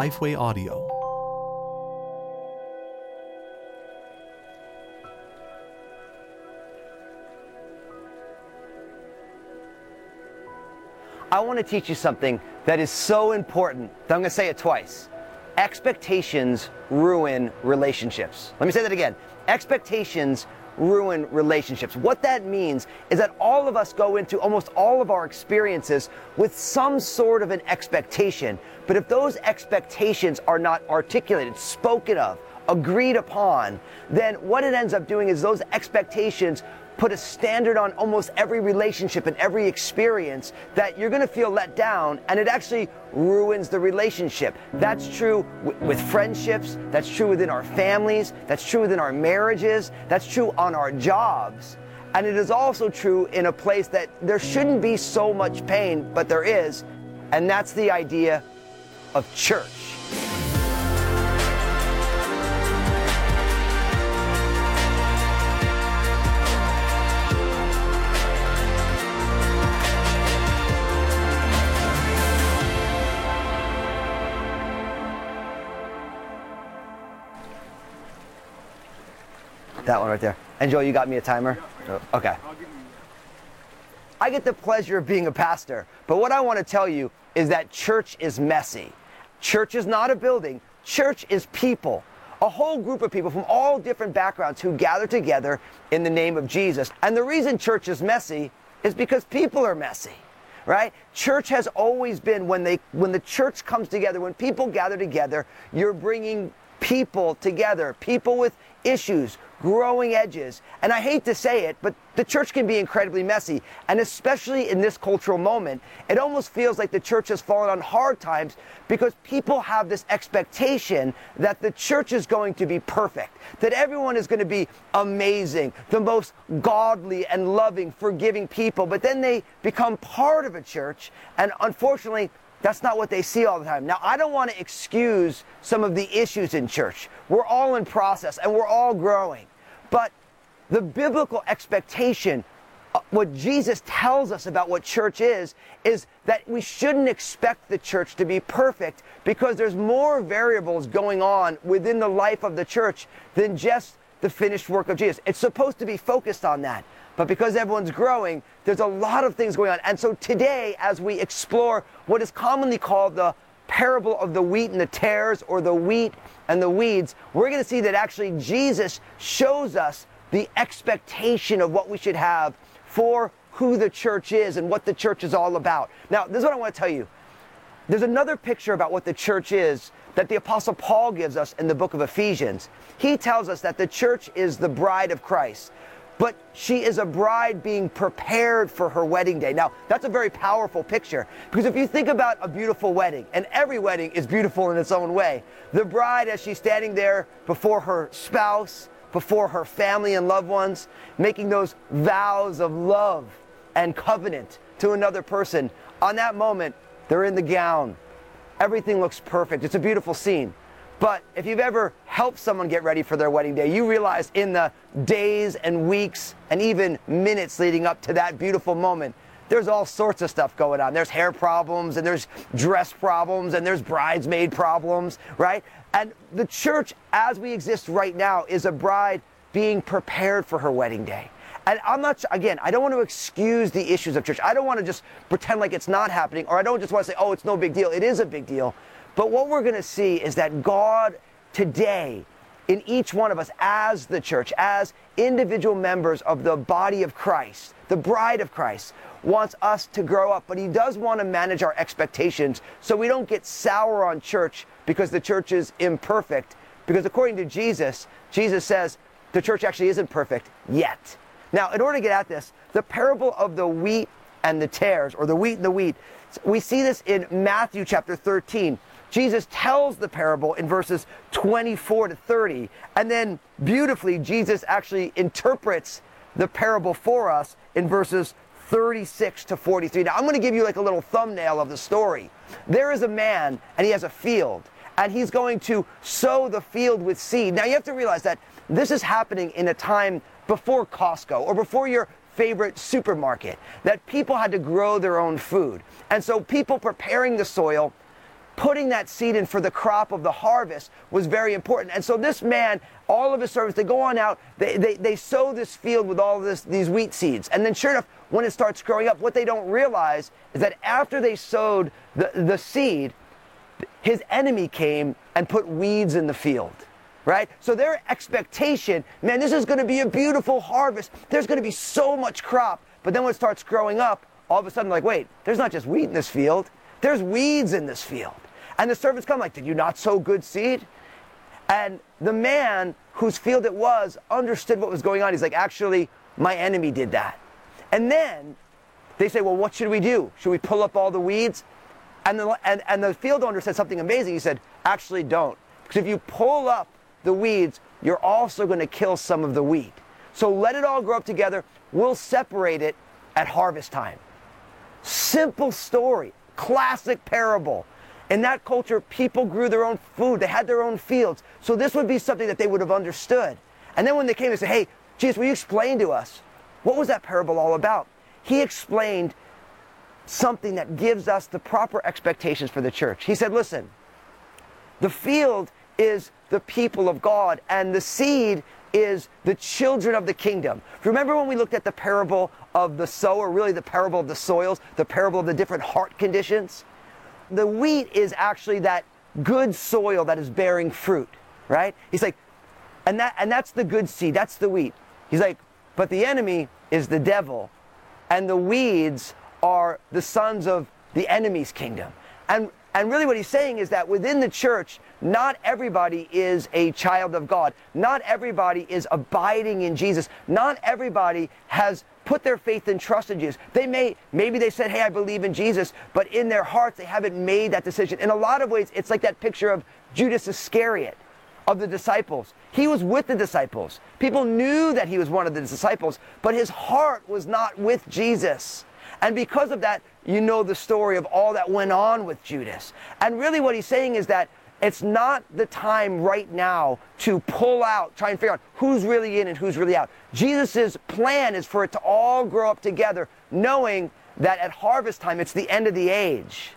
Lifeway Audio. I want to teach you something that is so important that I'm going to say it twice. Expectations ruin relationships. Let me say that again. Expectations ruin relationships. What that means is that all of us go into almost all of our experiences with some sort of an expectation. But if those expectations are not articulated, spoken of, agreed upon, then what it ends up doing is those expectations put a standard on almost every relationship and every experience that you're going to feel let down and it actually ruins the relationship. That's true w- with friendships, that's true within our families, that's true within our marriages, that's true on our jobs. And it is also true in a place that there shouldn't be so much pain, but there is, and that's the idea of church. That one right there. And Joel, you got me a timer? Okay. I get the pleasure of being a pastor, but what I want to tell you is that church is messy. Church is not a building, church is people. A whole group of people from all different backgrounds who gather together in the name of Jesus. And the reason church is messy is because people are messy right church has always been when they when the church comes together when people gather together you're bringing people together people with issues growing edges. And I hate to say it, but the church can be incredibly messy. And especially in this cultural moment, it almost feels like the church has fallen on hard times because people have this expectation that the church is going to be perfect, that everyone is going to be amazing, the most godly and loving, forgiving people. But then they become part of a church, and unfortunately, that's not what they see all the time. Now, I don't want to excuse some of the issues in church. We're all in process and we're all growing. But the biblical expectation, uh, what Jesus tells us about what church is, is that we shouldn't expect the church to be perfect because there's more variables going on within the life of the church than just the finished work of Jesus. It's supposed to be focused on that. But because everyone's growing, there's a lot of things going on. And so today, as we explore what is commonly called the parable of the wheat and the tares or the wheat and the weeds, we're going to see that actually Jesus shows us the expectation of what we should have for who the church is and what the church is all about. Now, this is what I want to tell you. There's another picture about what the church is that the Apostle Paul gives us in the book of Ephesians. He tells us that the church is the bride of Christ but she is a bride being prepared for her wedding day. Now, that's a very powerful picture because if you think about a beautiful wedding, and every wedding is beautiful in its own way, the bride, as she's standing there before her spouse, before her family and loved ones, making those vows of love and covenant to another person, on that moment, they're in the gown. Everything looks perfect. It's a beautiful scene. But if you've ever helped someone get ready for their wedding day, you realize in the days and weeks and even minutes leading up to that beautiful moment, there's all sorts of stuff going on. There's hair problems and there's dress problems and there's bridesmaid problems, right? And the church, as we exist right now, is a bride being prepared for her wedding day. And I'm not, again, I don't want to excuse the issues of church. I don't want to just pretend like it's not happening, or I don't just want to say, oh, it's no big deal. It is a big deal. But what we're going to see is that God today, in each one of us as the church, as individual members of the body of Christ, the bride of Christ, wants us to grow up, but He does want to manage our expectations so we don't get sour on church because the church is imperfect. Because according to Jesus, Jesus says the church actually isn't perfect yet. Now, in order to get at this, the parable of the wheat and the tares, or the wheat and the wheat, we see this in Matthew chapter 13. Jesus tells the parable in verses 24 to 30. And then beautifully, Jesus actually interprets the parable for us in verses 36 to 43. Now, I'm going to give you like a little thumbnail of the story. There is a man, and he has a field, and he's going to sow the field with seed. Now, you have to realize that this is happening in a time before Costco or before your favorite supermarket, that people had to grow their own food. And so, people preparing the soil putting that seed in for the crop of the harvest was very important. And so this man, all of his servants, they go on out, they, they, they sow this field with all this, these wheat seeds. And then sure enough, when it starts growing up, what they don't realize is that after they sowed the, the seed, his enemy came and put weeds in the field right? So their expectation, man, this is going to be a beautiful harvest. There's going to be so much crop. But then when it starts growing up, all of a sudden, like, wait, there's not just wheat in this field, there's weeds in this field. And the servants come, like, did you not sow good seed? And the man whose field it was understood what was going on. He's like, actually, my enemy did that. And then they say, well, what should we do? Should we pull up all the weeds? And the, and, and the field owner said something amazing. He said, actually, don't. Because if you pull up the weeds, you're also going to kill some of the wheat. So let it all grow up together. We'll separate it at harvest time. Simple story, classic parable. In that culture, people grew their own food, they had their own fields. So this would be something that they would have understood. And then when they came, and said, Hey, Jesus, will you explain to us what was that parable all about? He explained something that gives us the proper expectations for the church. He said, Listen, the field is the people of God, and the seed is the children of the kingdom. Remember when we looked at the parable of the sower, really the parable of the soils, the parable of the different heart conditions? The wheat is actually that good soil that is bearing fruit, right? He's like, and that and that's the good seed, that's the wheat. He's like, but the enemy is the devil, and the weeds are the sons of the enemy's kingdom. And and really, what he's saying is that within the church, not everybody is a child of God. Not everybody is abiding in Jesus. Not everybody has put their faith and trust in Jesus. They may, maybe they said, Hey, I believe in Jesus, but in their hearts, they haven't made that decision. In a lot of ways, it's like that picture of Judas Iscariot of the disciples. He was with the disciples. People knew that he was one of the disciples, but his heart was not with Jesus. And because of that, you know the story of all that went on with Judas. And really, what he's saying is that it's not the time right now to pull out, try and figure out who's really in and who's really out. Jesus' plan is for it to all grow up together, knowing that at harvest time, it's the end of the age.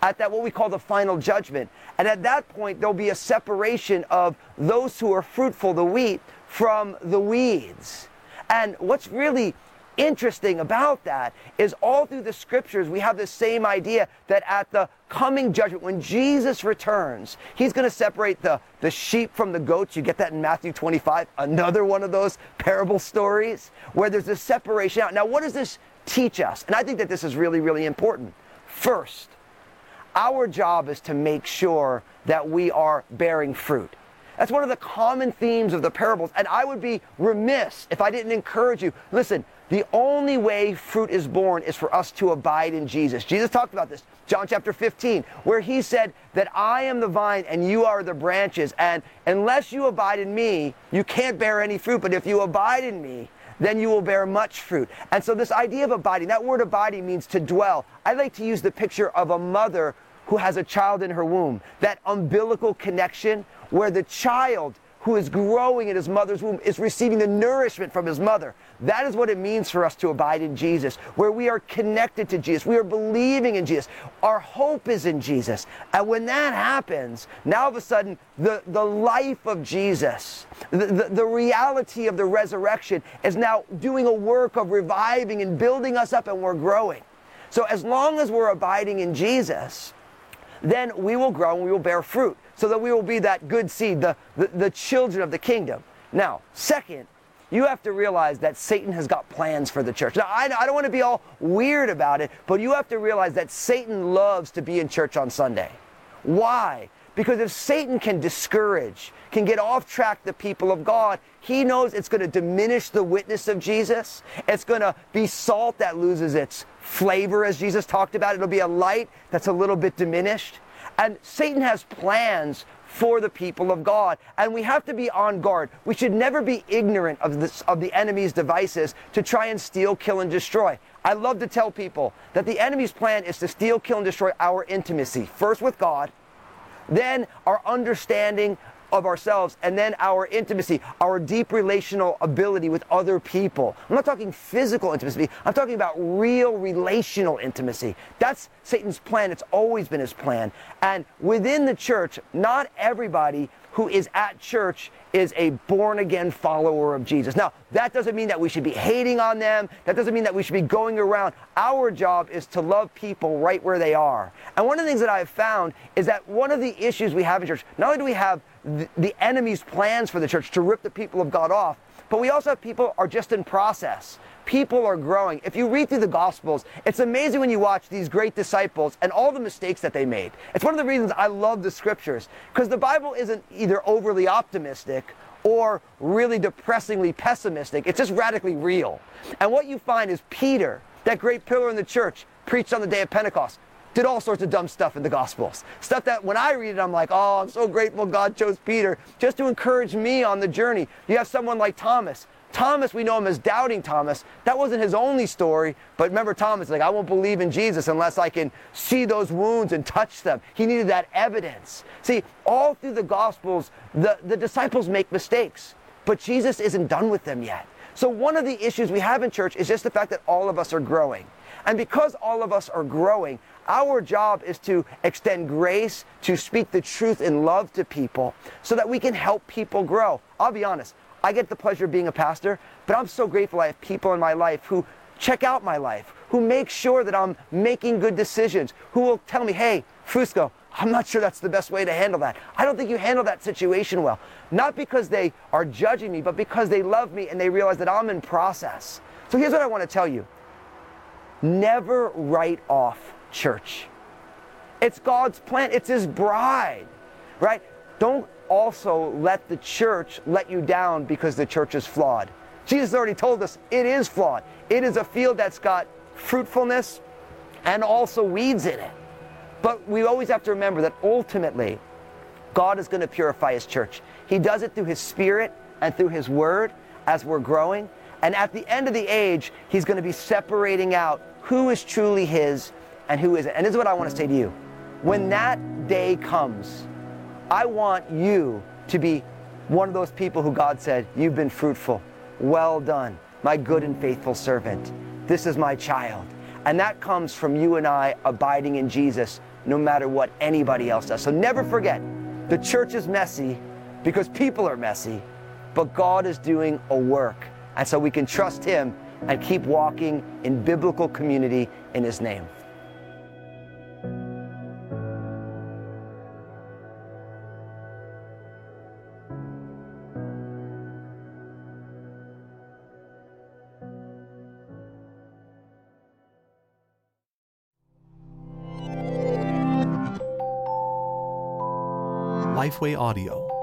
At that, what we call the final judgment. And at that point, there'll be a separation of those who are fruitful, the wheat, from the weeds. And what's really interesting about that is all through the scriptures we have the same idea that at the coming judgment when jesus returns he's going to separate the, the sheep from the goats. You get that in matthew 25 another one of those parable stories where there's a separation. Out now what does this teach us? And i think that this is really really important. First our job is to make sure that we are bearing fruit. That's one of the common themes of the parables. And I would be remiss if I didn't encourage you. Listen, the only way fruit is borne is for us to abide in Jesus. Jesus talked about this, John chapter 15, where he said that I am the vine and you are the branches. And unless you abide in me, you can't bear any fruit. But if you abide in me, then you will bear much fruit. And so, this idea of abiding, that word abiding means to dwell. I like to use the picture of a mother who has a child in her womb, that umbilical connection where the child who is growing in his mother's womb is receiving the nourishment from his mother. That is what it means for us to abide in Jesus, where we are connected to Jesus. We are believing in Jesus. Our hope is in Jesus. And when that happens, now all of a sudden, the, the life of Jesus, the, the, the reality of the resurrection is now doing a work of reviving and building us up, and we're growing. So as long as we're abiding in Jesus, then we will grow and we will bear fruit so that we will be that good seed, the, the, the children of the kingdom. Now, second, you have to realize that Satan has got plans for the church. Now, I, I don't want to be all weird about it, but you have to realize that Satan loves to be in church on Sunday. Why? Because if Satan can discourage, can get off track the people of God, he knows it's going to diminish the witness of Jesus. It's going to be salt that loses its flavor, as Jesus talked about. It'll be a light that's a little bit diminished. And Satan has plans for the people of God. And we have to be on guard. We should never be ignorant of, this, of the enemy's devices to try and steal, kill, and destroy. I love to tell people that the enemy's plan is to steal, kill, and destroy our intimacy. First with God, then our understanding of ourselves and then our intimacy, our deep relational ability with other people. I'm not talking physical intimacy, I'm talking about real relational intimacy. That's Satan's plan. It's always been his plan. And within the church, not everybody who is at church is a born again follower of Jesus. Now, that doesn't mean that we should be hating on them. That doesn't mean that we should be going around. Our job is to love people right where they are. And one of the things that I've found is that one of the issues we have in church, not only do we have the, the enemy's plans for the church to rip the people of God off, but we also have people are just in process. People are growing. If you read through the Gospels, it's amazing when you watch these great disciples and all the mistakes that they made. It's one of the reasons I love the scriptures, because the Bible isn't either overly optimistic or really depressingly pessimistic. It's just radically real. And what you find is Peter, that great pillar in the church, preached on the day of Pentecost did all sorts of dumb stuff in the Gospels. Stuff that when I read it, I'm like, oh, I'm so grateful God chose Peter just to encourage me on the journey. You have someone like Thomas. Thomas, we know him as doubting Thomas. That wasn't his only story, but remember Thomas, like, I won't believe in Jesus unless I can see those wounds and touch them. He needed that evidence. See, all through the Gospels, the, the disciples make mistakes, but Jesus isn't done with them yet. So one of the issues we have in church is just the fact that all of us are growing. And because all of us are growing, our job is to extend grace, to speak the truth in love to people so that we can help people grow. I'll be honest, I get the pleasure of being a pastor, but I'm so grateful I have people in my life who check out my life, who make sure that I'm making good decisions, who will tell me, hey, Fusco, I'm not sure that's the best way to handle that. I don't think you handle that situation well. Not because they are judging me, but because they love me and they realize that I'm in process. So here's what I want to tell you. Never write off church. It's God's plan, it's His bride, right? Don't also let the church let you down because the church is flawed. Jesus already told us it is flawed. It is a field that's got fruitfulness and also weeds in it. But we always have to remember that ultimately, God is going to purify His church. He does it through His Spirit and through His Word as we're growing. And at the end of the age, He's going to be separating out who is truly His and who isn't. And this is what I want to say to you. When that day comes, I want you to be one of those people who God said, You've been fruitful. Well done, my good and faithful servant. This is my child. And that comes from you and I abiding in Jesus no matter what anybody else does. So never forget, the church is messy because people are messy, but God is doing a work. And so we can trust Him and keep walking in biblical community in His name. Lifeway Audio.